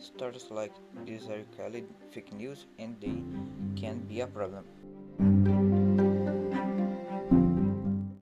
Stories like these are called fake news and they can be a problem.